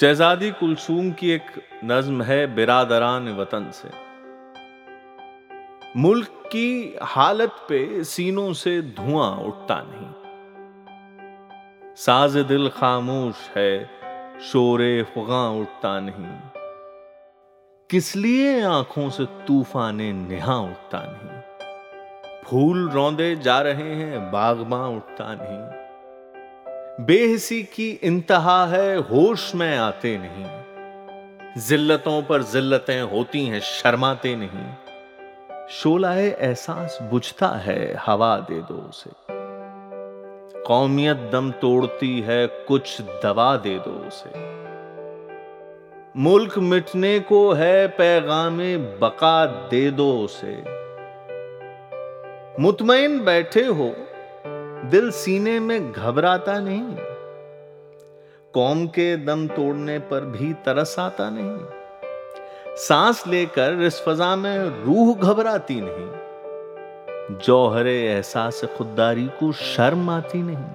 شہزادی کلثوم کی ایک نظم ہے برادران وطن سے۔ ملک کی حالت پہ سینوں سے دھواں اٹھتا نہیں۔ ساز دل خاموش ہے، شور فغاں اٹھتا نہیں۔ کس لیے آنکھوں سے طوفان نہاں اٹھتا نہیں؟ پھول روندے جا رہے ہیں، باغباں اٹھتا نہیں۔ بے حسی کی انتہا ہے، ہوش میں آتے نہیں۔ ذلتوں پر ذلتیں ہوتی ہیں، شرماتے نہیں۔ شولہ احساس بجھتا ہے، ہوا دے دو اسے۔ قومیت دم توڑتی ہے، کچھ دوا دے دو اسے۔ ملک مٹنے کو ہے، پیغام بقا دے دو اسے۔ مطمئن بیٹھے ہو دل سینے میں گھبراتا نہیں۔ قوم کے دم توڑنے پر بھی ترس آتا نہیں۔ سانس لے کر اس فضا میں روح گھبراتی نہیں۔ جوہر احساس خودداری کو شرم آتی نہیں۔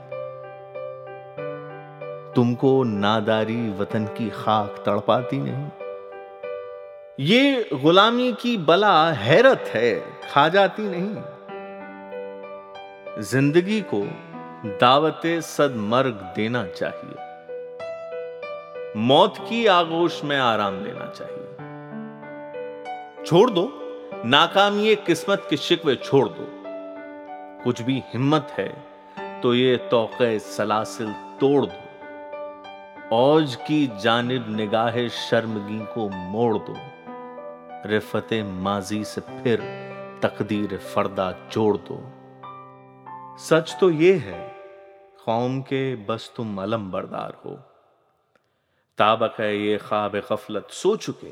تم کو ناداری وطن کی خاک تڑپاتی نہیں۔ یہ غلامی کی بلا حیرت ہے، کھا جاتی نہیں۔ زندگی کو دعوت صد مرگ دینا چاہیے۔ موت کی آگوش میں آرام دینا چاہیے۔ چھوڑ دو۔ ناکامی قسمت کے شکوے چھوڑ دو۔ کچھ بھی ہمت ہے تو یہ توقع سلاسل توڑ دو۔ اوج کی جانب نگاہ شرمگی کو موڑ دو۔ رفت ماضی سے پھر تقدیر فردہ جوڑ دو۔ سچ تو یہ ہے، قوم کے بس تم علم بردار ہو۔ تابق ہے یہ خواب غفلت، سو چکے۔